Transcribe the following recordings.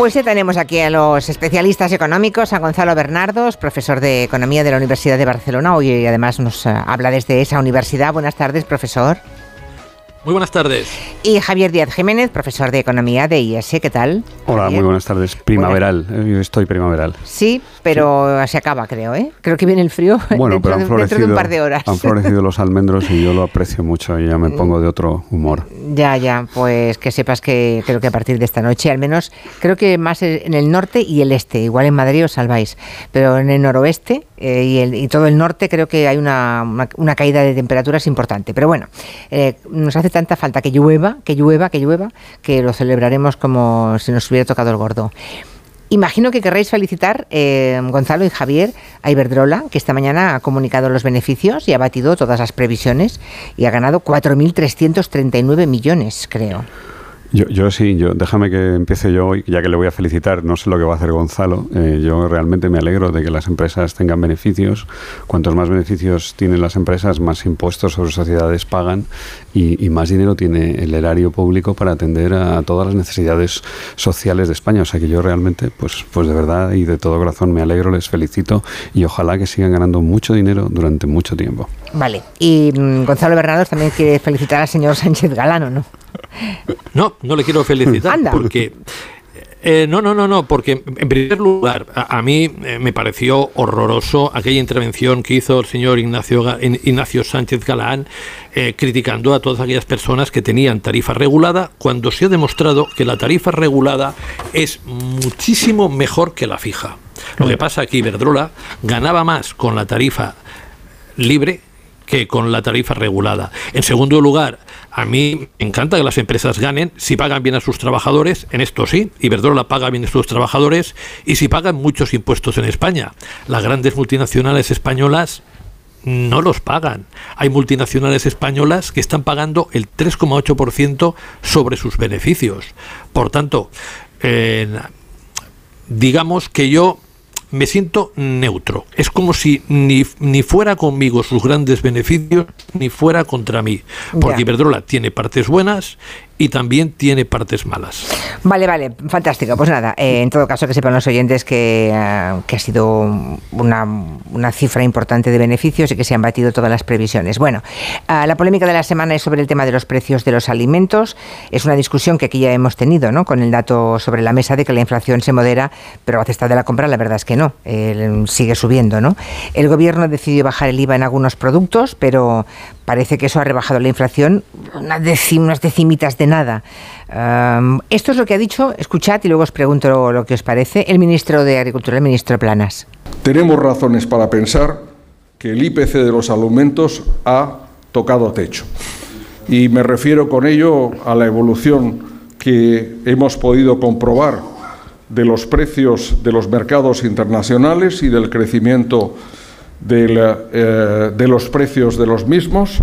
Pues ya tenemos aquí a los especialistas económicos, a Gonzalo Bernardos, profesor de Economía de la Universidad de Barcelona. Hoy además nos eh, habla desde esa universidad. Buenas tardes, profesor. Muy buenas tardes. Y Javier Díaz Jiménez, profesor de Economía de IES. ¿Qué tal? Hola, muy buenas tardes. Primaveral. Yo estoy primaveral. Sí, pero se acaba, creo, ¿eh? Creo que viene el frío bueno, dentro, pero han florecido, de un par de horas. Han florecido los almendros y yo lo aprecio mucho y ya me pongo de otro humor. Ya, ya, pues que sepas que creo que a partir de esta noche, al menos, creo que más en el norte y el este, igual en Madrid os salváis, pero en el noroeste eh, y, el, y, todo el norte creo que hay una, una, una caída de temperaturas importante. Pero bueno, eh, nos hace tanta falta que llueva, que llueva, que llueva, que lo celebraremos como si nos hubiera tocado el gordo. Imagino que querréis felicitar, eh, Gonzalo y Javier, a Iberdrola, que esta mañana ha comunicado los beneficios y ha batido todas las previsiones y ha ganado 4.339 millones, creo. Yo, sí, yo, déjame que empiece yo hoy, ya que le voy a felicitar, no sé lo que va a hacer Gonzalo, eh, yo realmente me alegro de que las empresas tengan beneficios, cuantos más beneficios tienen las empresas, más impuestos sobre sociedades pagan y, y más dinero tiene el erario público para atender a todas las necesidades sociales de España, o sea que yo realmente, pues, pues de verdad y de todo corazón me alegro, les felicito y ojalá que sigan ganando mucho dinero durante mucho tiempo. Vale, y mm, Gonzalo Bernardo también quiere felicitar al señor Sánchez Galano, ¿no? No, no le quiero felicitar Anda. porque eh, no, no, no, no, porque en primer lugar, a, a mí eh, me pareció horroroso aquella intervención que hizo el señor Ignacio, Ignacio Sánchez Galán eh, criticando a todas aquellas personas que tenían tarifa regulada, cuando se ha demostrado que la tarifa regulada es muchísimo mejor que la fija. Lo que pasa es que Iberdrola ganaba más con la tarifa libre que con la tarifa regulada. En segundo lugar, a mí me encanta que las empresas ganen si pagan bien a sus trabajadores, en esto sí, Iberdrola paga bien a sus trabajadores y si pagan muchos impuestos en España. Las grandes multinacionales españolas no los pagan. Hay multinacionales españolas que están pagando el 3,8% sobre sus beneficios. Por tanto, eh, digamos que yo me siento neutro. Es como si ni, ni fuera conmigo sus grandes beneficios, ni fuera contra mí. Porque. Iberdrola tiene partes buenas y también tiene partes malas. Vale, vale, fantástico. Pues nada, eh, en todo caso que sepan los oyentes que, eh, que ha sido una, una cifra importante de beneficios y que se han batido todas las previsiones. Bueno, ah, la polémica de la semana es sobre el tema de los precios de los alimentos. Es una discusión que aquí ya hemos tenido, ¿no? Con el dato sobre la mesa de que la inflación se modera, pero a cesta de la compra la verdad es que no, eh, sigue subiendo, ¿no? El gobierno decidió bajar el IVA en algunos productos, pero parece que eso ha rebajado la inflación una deci- unas decimitas de nada. Esto es lo que ha dicho, escuchad y luego os pregunto lo que os parece, el ministro de Agricultura, el ministro Planas. Tenemos razones para pensar que el IPC de los alimentos ha tocado techo. Y me refiero con ello a la evolución que hemos podido comprobar de los precios de los mercados internacionales y del crecimiento del, eh, de los precios de los mismos.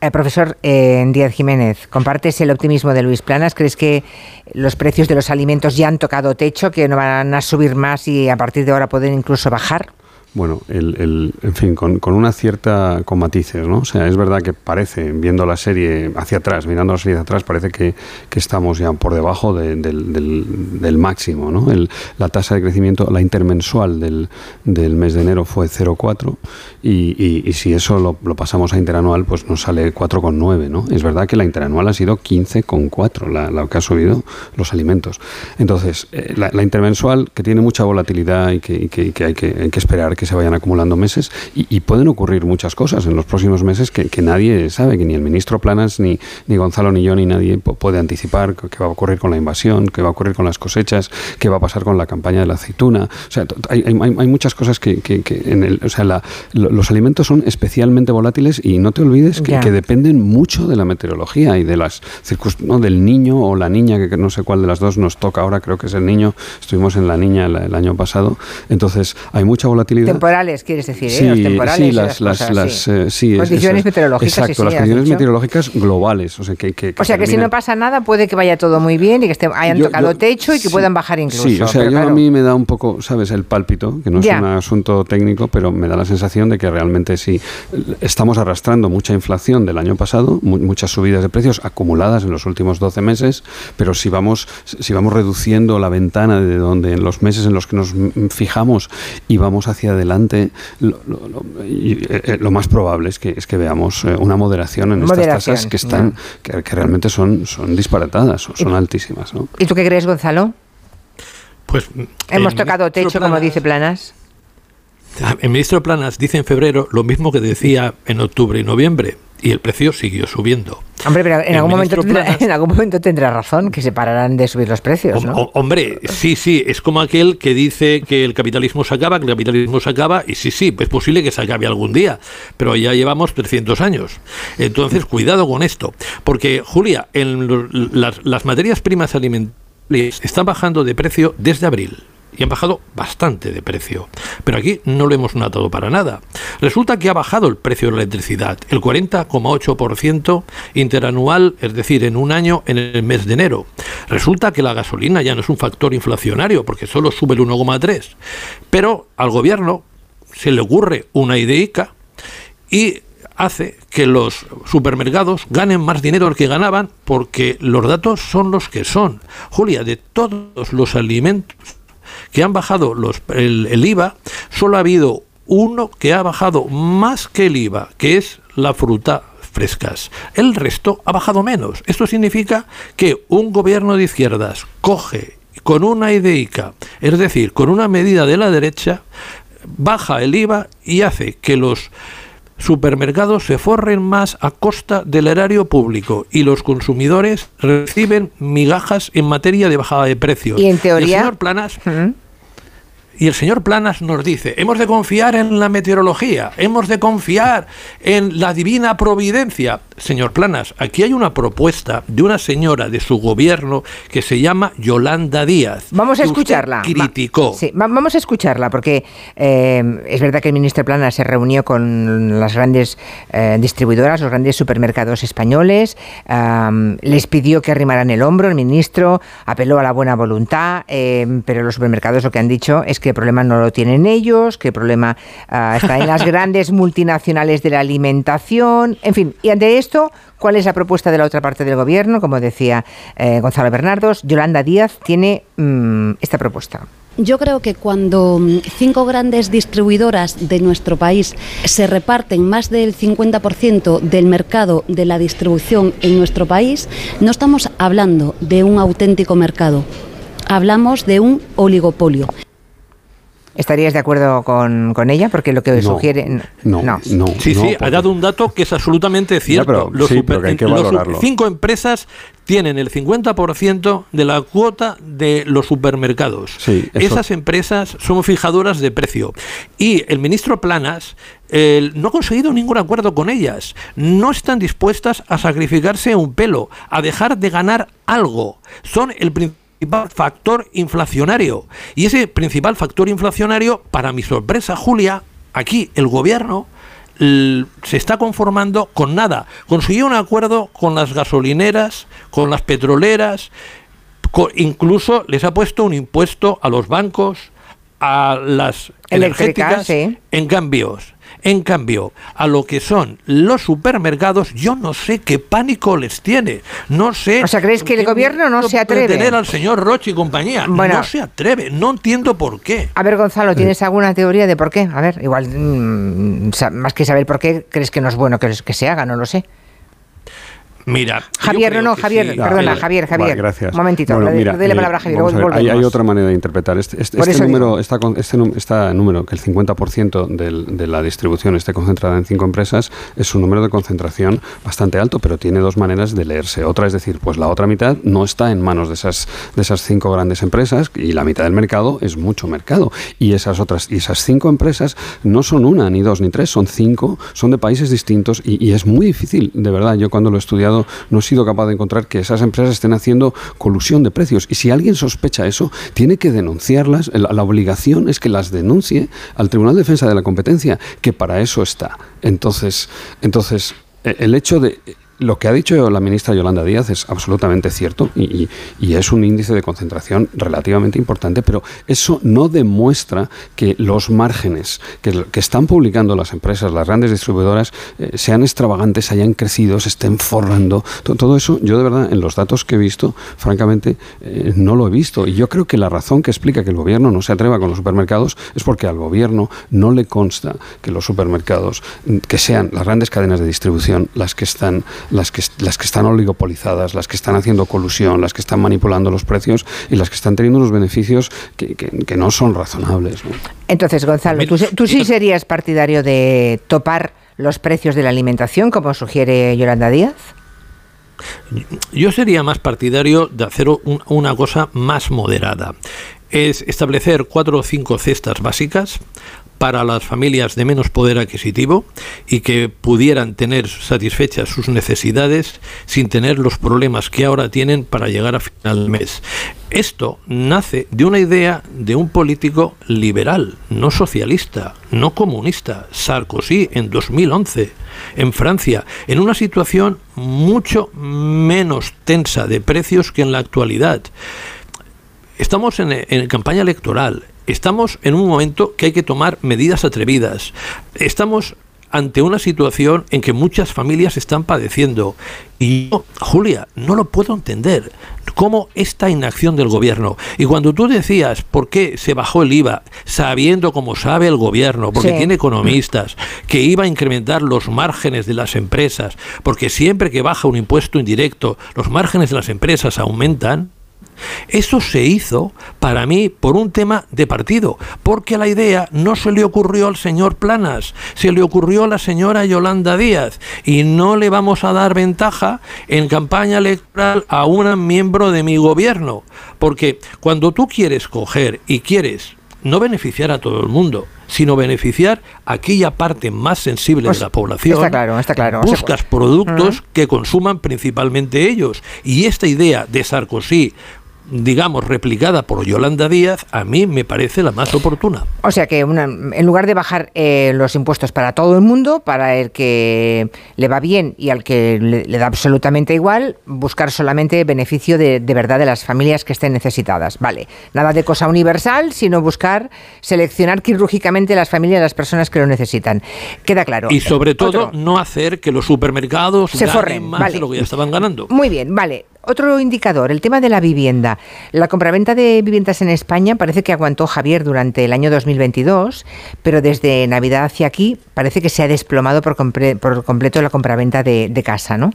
Eh, profesor eh, Díaz Jiménez, ¿compartes el optimismo de Luis Planas? ¿Crees que los precios de los alimentos ya han tocado techo, que no van a subir más y a partir de ahora pueden incluso bajar? Bueno, el, el- en fin, con, con una cierta, con matices, ¿no? O sea, es verdad que parece, viendo la serie hacia atrás, mirando la serie hacia atrás, parece que, que estamos ya por debajo de- del, del- máximo, ¿no? El- la tasa de crecimiento, la intermensual del, del mes de enero fue 0,4 y, y- y si eso lo, lo pasamos a interanual, pues nos sale 4,9, ¿no? Es verdad que la interanual ha sido 15,4, la, la que ha subido los alimentos. Entonces, eh, la, la intermensual, que tiene mucha volatilidad y que, que- que hay que esperar que se vayan acumulando meses, y, y pueden ocurrir muchas cosas en los próximos meses que, que nadie sabe, que ni el ministro Planas, ni, ni Gonzalo, ni yo, ni nadie puede anticipar qué va a ocurrir con la invasión, qué va a ocurrir con las cosechas, qué va a pasar con la campaña de la aceituna. O sea, hay, hay- muchas cosas que, que- que en el, o sea, la- lo- los alimentos son especialmente volátiles y no te olvides que, dependen mucho de la meteorología y de las circunstancias, del niño o la niña, que no sé cuál de las dos nos toca ahora, creo que es el niño, estuvimos en la niña el, el año pasado, entonces hay mucha volatilidad temporales, quieres decir, sí, ¿eh? Los temporales. Sí, las, las, las eh, sí. condiciones meteorológicas. Exacto, las condiciones meteorológicas globales. O sea, que, que, o sea, que si no pasa nada, puede que vaya todo muy bien y que estén, hayan tocado techo y que puedan bajar incluso. Sí, o sea, yo a mí me da un poco, ¿sabes? El pálpito, que no es un asunto técnico, pero me da la sensación de que realmente sí estamos arrastrando mucha inflación del año pasado, muchas subidas de precios acumuladas en los últimos 12 meses, pero si vamos, si vamos reduciendo la ventana de donde en los meses en los que nos fijamos y vamos hacia adelante, lo, eh, eh, más probable es que, es que veamos eh, una moderación en estas tasas que están, que, realmente son, son disparatadas, son, altísimas. ¿no? ¿Y tú qué crees, Gonzalo? Pues hemos tocado techo, como dice Planas. El ministro Planas dice en febrero lo mismo que decía en octubre y noviembre y el precio siguió subiendo. Hombre, pero en, algún momento, tendrá, en algún momento tendrá razón que se pararán de subir los precios, ¿no? hombre, sí, sí, es como aquel que dice que el capitalismo se acaba, que el capitalismo se acaba, y sí, sí, es posible que se acabe algún día, pero ya llevamos 300 años. Entonces, cuidado con esto, porque, Julia, en las, las materias primas alimentarias están bajando de precio desde abril y han bajado bastante de precio. Pero aquí no lo hemos notado para nada. Resulta que ha bajado el precio de la electricidad, el 40,8% interanual, es decir, en un año en el mes de enero. Resulta que la gasolina ya no es un factor inflacionario porque solo sube el 1,3%. Pero al gobierno se le ocurre una ideica y hace que los supermercados ganen más dinero del que ganaban porque los datos son los que son. Julia, de todos los alimentos que han bajado los, el, IVA, solo ha habido uno que ha bajado más que el IVA, que es la fruta frescas. El resto ha bajado menos. Esto significa que un gobierno de izquierdas coge con una ideica, es decir, con una medida de la derecha, baja el IVA y hace que los supermercados se forren más a costa del erario público y los consumidores reciben migajas en materia de bajada de precios. Y en teoría. señor Planas. Y el señor Planas nos dice, hemos de confiar en la meteorología, hemos de confiar en la divina providencia. Señor Planas, aquí hay una propuesta de una señora de su gobierno que se llama Yolanda Díaz. Vamos a escucharla. criticó. sí, vamos a escucharla porque eh, es verdad que el ministro Planas se reunió con las grandes eh, distribuidoras, los grandes supermercados españoles, les pidió que arrimaran el hombro, el ministro apeló a la buena voluntad, eh, pero los supermercados lo que han dicho es que el problema no lo tienen ellos, el problema ah, está en las grandes multinacionales de la alimentación, en fin, y ante esto, ¿cuál es la propuesta de la otra parte del gobierno? Como decía eh, Gonzalo Bernardos, Yolanda Díaz tiene mm, esta propuesta. Yo creo que cuando mm, cinco grandes distribuidoras de nuestro país se reparten más del 50% del mercado de la distribución en nuestro país, no estamos hablando de un auténtico mercado, hablamos de un oligopolio. ¿Estarías de acuerdo con, ella? Porque lo que sugiere... No, no, Sí, sí, ha dado un dato que es absolutamente cierto. los, sí, pero hay que valorarlo. cinco empresas tienen el 50% de la cuota de los supermercados. Esas empresas son fijadoras de precio. Y el ministro Planas no ha conseguido ningún acuerdo con ellas. No están dispuestas a sacrificarse un pelo, a dejar de ganar algo. Son el principal factor inflacionario. Y ese principal factor inflacionario, para mi sorpresa, Julia, aquí el gobierno se está conformando con nada. Consiguió un acuerdo con las gasolineras, con las petroleras, incluso les ha puesto un impuesto a los bancos, a las energéticas, en cambios. En cambio, a lo que son los supermercados, yo no sé qué pánico les tiene. No sé. O sea, ¿crees que el gobierno no se atreve? tener al señor Roche y compañía. no se atreve. No entiendo por qué. A ver, Gonzalo, ¿tienes alguna teoría de por qué? A ver, igual, mm, más que saber por qué, crees que no es bueno que, que se haga, no lo sé. Mira, Javier, no, no, Javier, perdona, Javier, Javier. gracias. Un momentito, bueno, mira, la palabra a Javier. hay, hay, otra manera de interpretar. Este, este, este número, está este, este, número, que el 50% del, de la distribución esté concentrada en cinco empresas, es un número de concentración bastante alto, pero tiene dos maneras de leerse. Otra es decir, pues la otra mitad no está en manos de esas, de esas cinco grandes empresas y la mitad del mercado es mucho mercado. Y esas otras, y esas cinco empresas no son una, ni dos, ni tres, son cinco, son de países distintos y, y es muy difícil, de verdad. Yo cuando lo he estudiado no he sido capaz de encontrar que esas empresas estén haciendo colusión de precios. Y si alguien sospecha eso, tiene que denunciarlas. La, la obligación es que las denuncie al Tribunal de Defensa de la Competencia, que para eso está. Entonces, entonces e, el hecho de lo que ha dicho la ministra Yolanda Díaz es absolutamente cierto y, es un índice de concentración relativamente importante, pero eso no demuestra que los márgenes que, están publicando las empresas, las grandes distribuidoras, eh, sean extravagantes, hayan crecido, se estén forrando. Todo, eso, yo de verdad, en los datos que he visto, francamente, eh, no lo he visto. Y yo creo que la razón que explica que el gobierno no se atreva con los supermercados es porque al gobierno no le consta que los supermercados, que sean las grandes cadenas de distribución las que están las que, las que están oligopolizadas, las que están haciendo colusión, las que están manipulando los precios y las que están teniendo unos beneficios que, que, no son razonables. Entonces, Gonzalo, ¿tú, ¿tú sí serías partidario de topar los precios de la alimentación, como sugiere Yolanda Díaz? Yo sería más partidario de hacer una cosa más moderada. Es establecer cuatro o cinco cestas básicas para las familias de menos poder adquisitivo y que pudieran tener satisfechas sus necesidades sin tener los problemas que ahora tienen para llegar a final del mes. Esto nace de una idea de un político liberal, no socialista, no comunista, Sarkozy en 2011, en Francia, en una situación mucho menos tensa de precios que en la actualidad. Estamos en, en campaña electoral, Estamos en un momento que hay que tomar medidas atrevidas. Estamos ante una situación en que muchas familias están padeciendo. Y yo, Julia, no lo puedo entender. ¿Cómo esta inacción del gobierno? Y cuando tú decías por qué se bajó el IVA, sabiendo como sabe el gobierno, porque tiene economistas, que iba a incrementar los márgenes de las empresas, porque siempre que baja un impuesto indirecto, los márgenes de las empresas aumentan, eso se hizo, para mí, por un tema de partido, porque la idea no se le ocurrió al señor Planas, se le ocurrió a la señora Yolanda Díaz, y no le vamos a dar ventaja en campaña electoral a un miembro de mi gobierno, porque cuando tú quieres coger y quieres no beneficiar a todo el mundo, sino beneficiar a aquella parte más sensible de pues la población. Está claro, está claro. Buscas productos que consuman principalmente ellos. Y esta idea de Sarkozy digamos, replicada por Yolanda Díaz, a mí me parece la más oportuna. O sea que en lugar de bajar eh, los impuestos para todo el mundo, para el que le va bien y al que le, da absolutamente igual, buscar solamente beneficio de, de, verdad de las familias que estén necesitadas. Vale, nada de cosa universal, sino buscar seleccionar quirúrgicamente las familias, las personas que lo necesitan. Queda claro. Y sobre todo, no hacer que los supermercados se forren más de lo que ya estaban ganando. Muy bien, vale. Otro indicador, el tema de la vivienda. La compraventa de viviendas en España parece que aguantó Javier durante el año 2022, pero desde Navidad hacia aquí parece que se ha desplomado por, completo la compraventa de, casa, ¿no?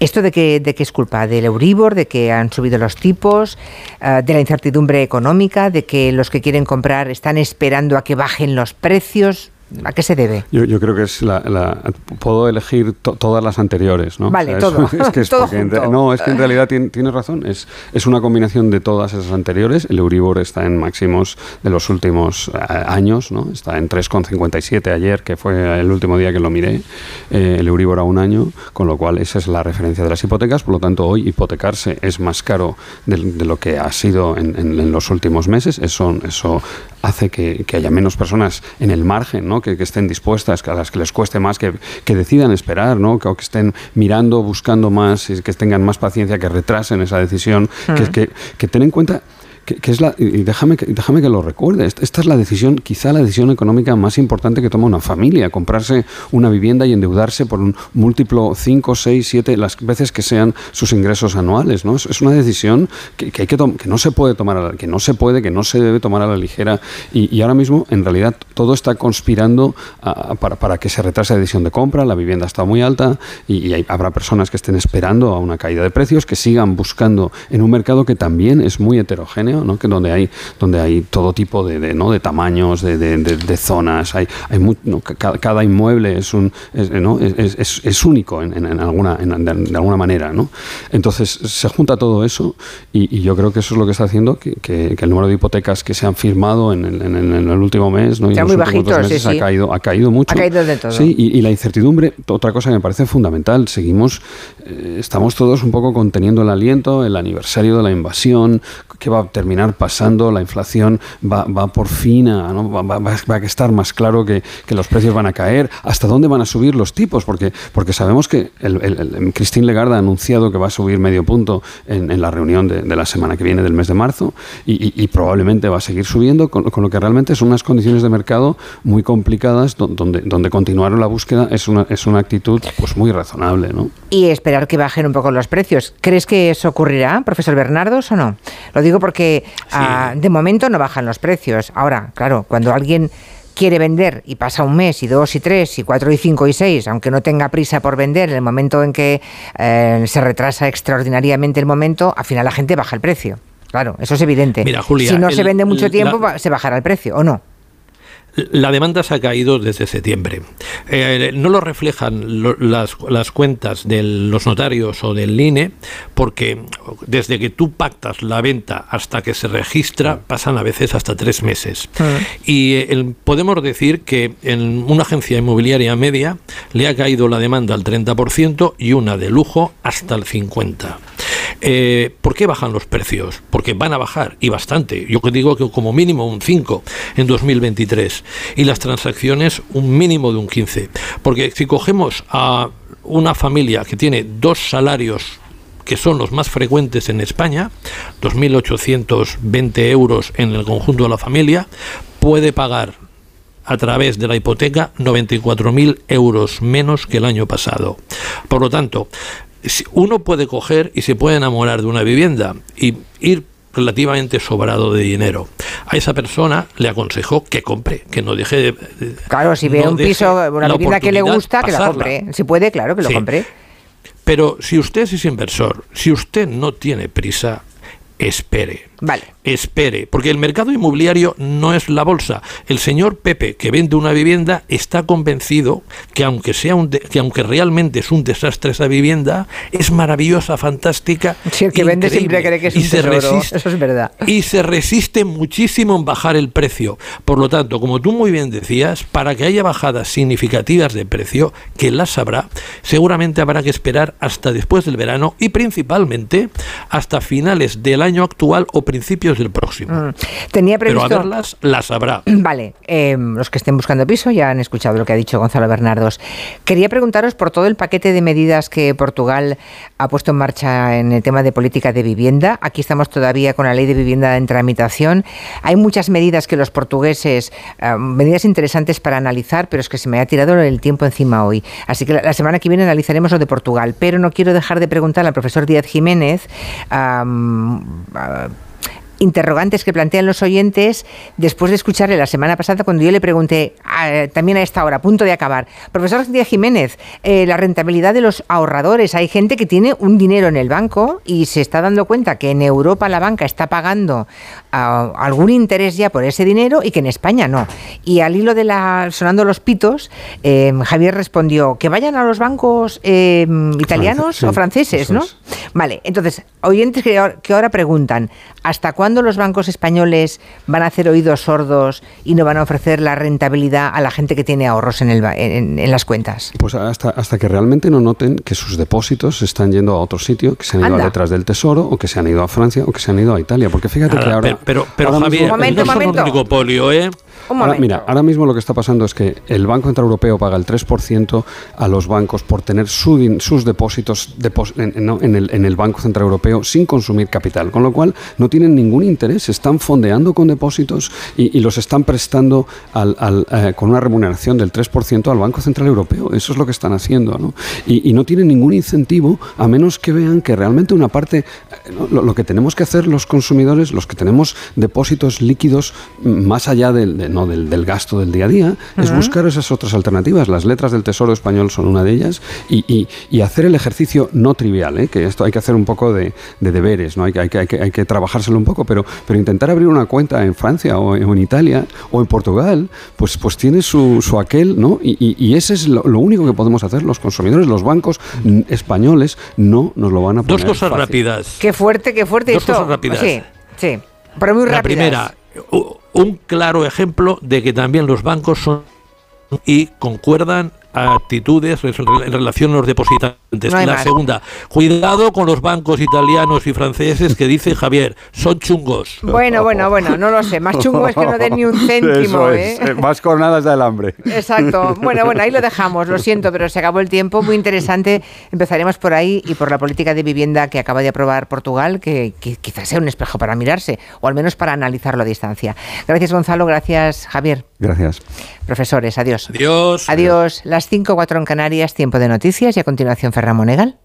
¿Esto de qué, de qué es culpa? ¿Del Euribor? ¿De que han subido los tipos? Eh, ¿De la incertidumbre económica? ¿De que los que quieren comprar están esperando a que bajen los precios? ¿A qué se debe? Yo, yo creo que es la... puedo elegir todas las anteriores, ¿no? Vale, todo. Es que es no, es que en realidad tienes tiene razón. Es, es una combinación de todas esas anteriores. El Euribor está en máximos de los últimos eh, años, ¿no? Está en 3,57 ayer, que fue el último día que lo miré, eh, el Euribor a un año, con lo cual esa es la referencia de las hipotecas. Por lo tanto, hoy hipotecarse es más caro de, lo que ha sido en, en, los últimos meses. Eso, eso hace que, que haya menos personas en el margen, ¿no? que, estén dispuestas, que a las que les cueste más, que, decidan esperar, ¿no? que, que, estén mirando, buscando más, y que tengan más paciencia, que retrasen esa decisión, que, que, que ten en cuenta que, es la, y déjame déjame que lo recuerde, esta es la decisión, quizá la decisión económica más importante que toma una familia, comprarse una vivienda y endeudarse por un múltiplo 5, 6, 7, las veces que sean sus ingresos anuales, ¿no? Es, una decisión que, hay que, que no se puede tomar, a la, que no se puede, que no se debe tomar a la ligera. Y, ahora mismo en realidad todo está conspirando para, para, que se retrase la decisión de compra, la vivienda está muy alta y, habrá personas que estén esperando a una caída de precios, que sigan buscando en un mercado que también es muy heterogéneo Mediterráneo, ¿no? que donde hay donde hay todo tipo de, ¿no? de tamaños, de, de, zonas, hay, hay cada, inmueble es un ¿no? es, es, único en, en, alguna de, alguna manera, ¿no? Entonces se junta todo eso y, yo creo que eso es lo que está haciendo que, que, el número de hipotecas que se han firmado en, el último mes, ¿no? Y en los dos meses ha caído ha caído mucho. Ha caído de todo. Sí, y, la incertidumbre, otra cosa que me parece fundamental, seguimos eh, estamos todos un poco conteniendo el aliento, el aniversario de la invasión, ¿qué va a terminar pasando? La inflación va, va por fin a, ¿no? va, va, va, a estar más claro que, que, los precios van a caer. ¿Hasta dónde van a subir los tipos? Porque, porque sabemos que el, el, Christine Lagarde ha anunciado que va a subir medio punto en, la reunión de, la semana que viene del mes de marzo y, probablemente va a seguir subiendo, con, con, lo que realmente son unas condiciones de mercado muy complicadas donde, donde continuar la búsqueda es una, es una actitud pues muy razonable. ¿no? Y esperar que bajen un poco los precios. ¿Crees que eso ocurrirá, profesor Bernardos, o no? Lo digo porque de momento no bajan los precios. Ahora, claro, cuando alguien quiere vender y pasa un mes y dos y tres y cuatro y cinco y seis, aunque no tenga prisa por vender, en el momento en que eh, se retrasa extraordinariamente el momento, al final la gente baja el precio. Claro, eso es evidente. Mira, Julia, si no se vende mucho tiempo, se bajará el precio, ¿o no? La demanda se ha caído desde septiembre. Eh, no lo reflejan las, las, cuentas de los notarios o del INE, porque desde que tú pactas la venta hasta que se registra pasan a veces hasta tres meses. Ah. Y eh, podemos decir que en una agencia inmobiliaria media le ha caído la demanda al 30% y una de lujo hasta el 50%. Eh, ¿Por qué bajan los precios? Porque van a bajar y bastante. Yo digo que como mínimo un 5 en 2023 y las transacciones un mínimo de un 15. Porque si cogemos a una familia que tiene dos salarios que son los más frecuentes en España, 2.820 euros en el conjunto de la familia, puede pagar a través de la hipoteca 94.000 euros menos que el año pasado. Por lo tanto, uno puede coger y se puede enamorar de una vivienda y ir relativamente sobrado de dinero. A esa persona le aconsejo que compre, que no deje de... Claro, si ve un piso, una vivienda que le gusta, que la compre. Si puede, claro, que lo compre. Pero si usted es inversor, si usted no tiene prisa, espere. Vale. Espere, porque el mercado inmobiliario no es la bolsa. El señor Pepe, que vende una vivienda, está convencido que aunque sea un que aunque realmente es un desastre esa vivienda, es maravillosa, fantástica. Si el que vende siempre cree que es un se resiste, eso es verdad. Y se resiste muchísimo en bajar el precio. Por lo tanto, como tú muy bien decías, para que haya bajadas significativas de precio, que las habrá, seguramente habrá que esperar hasta después del verano y principalmente hasta finales del año actual o principios del próximo. Mm. Tenía previsto... Pero a verlas las habrá. Vale, em, los que estén buscando piso ya han escuchado lo que ha dicho Gonzalo Bernardos. Quería preguntaros por todo el paquete de medidas que Portugal ha puesto en marcha en el tema de política de vivienda. Aquí estamos todavía con la ley de vivienda en tramitación. Hay muchas medidas que los portugueses, medidas interesantes para analizar, pero es que se me ha tirado el tiempo encima hoy. Así que la, semana que viene analizaremos lo de Portugal. Pero no quiero dejar de preguntar al profesor Díaz Jiménez interrogantes que plantean los oyentes después de escucharle la semana pasada cuando yo le pregunté, también a esta hora, punto de acabar, profesor Díaz Jiménez, eh, la rentabilidad de los ahorradores, hay gente que tiene un dinero en el banco y se está dando cuenta que en Europa la banca está pagando ah, algún interés ya por ese dinero y que en España no. Y al hilo de la sonando los pitos, eh, Javier respondió que vayan a los bancos eh, italianos o franceses, ¿no? Vale, entonces, oyentes que, que ahora preguntan, ¿hasta cuándo ¿Cuándo los bancos españoles van a hacer oídos sordos y no van a ofrecer la rentabilidad a la gente que tiene ahorros en, el, en, las cuentas? Pues hasta, hasta que realmente no noten que sus depósitos se están yendo a otro sitio, que se han ido a letras del tesoro, o que se han ido a Francia, o que se han ido a Italia. Porque fíjate que ahora. Pero, pero, Javier, momento, no un oligopolio, ¿eh? Ahora, mira, ahora mismo lo que está pasando es que el Banco Central Europeo paga el 3% a los bancos por tener sus depósitos en, el, en el Banco Central Europeo sin consumir capital, con lo cual no tienen ningún interés, están fondeando con depósitos y, los están prestando al, eh, con una remuneración del 3% al Banco Central Europeo. Eso es lo que están haciendo. ¿no? Y, no tienen ningún incentivo a menos que vean que realmente una parte, eh, lo, que tenemos que hacer los consumidores, los que tenemos depósitos líquidos más allá del ¿no? del, gasto del día a día, es buscar esas otras alternativas. Las letras del Tesoro español son una de ellas y, y, hacer el ejercicio no trivial, ¿eh? que esto hay que hacer un poco de, deberes, ¿no? hay, que, hay, que, hay, que, trabajárselo un poco, pero, pero intentar abrir una cuenta en Francia o en, Italia o en Portugal, pues, pues tiene su, su aquel, ¿no? Y, y ese es lo, único que podemos hacer los consumidores, los bancos españoles no nos lo van a poner. Dos cosas rápidas. Qué fuerte, qué fuerte. Dos cosas rápidas. Sí, sí, pero muy rápidas. La primera, un claro ejemplo de que también los bancos son y concuerdan actitudes en relación a los depositantes. La segunda, cuidado con los bancos italianos y franceses que dice Javier, son chungos. Bueno, bueno, bueno, no lo sé. Más chungo es que no den ni un céntimo. ¿eh? ¿eh? Más coronadas del hambre. Exacto. Bueno, bueno, ahí lo dejamos. Lo siento, pero se acabó el tiempo. Muy interesante. Empezaremos por ahí y por la política de vivienda que acaba de aprobar Portugal, que, que quizás sea un espejo para mirarse, o al menos para analizarlo a distancia. Gracias, Gonzalo. Gracias, Javier. Gracias. Profesores, adiós. Adiós. Adiós. Las 5 4 en Canarias, tiempo de noticias y a continuación Ferran Monegal.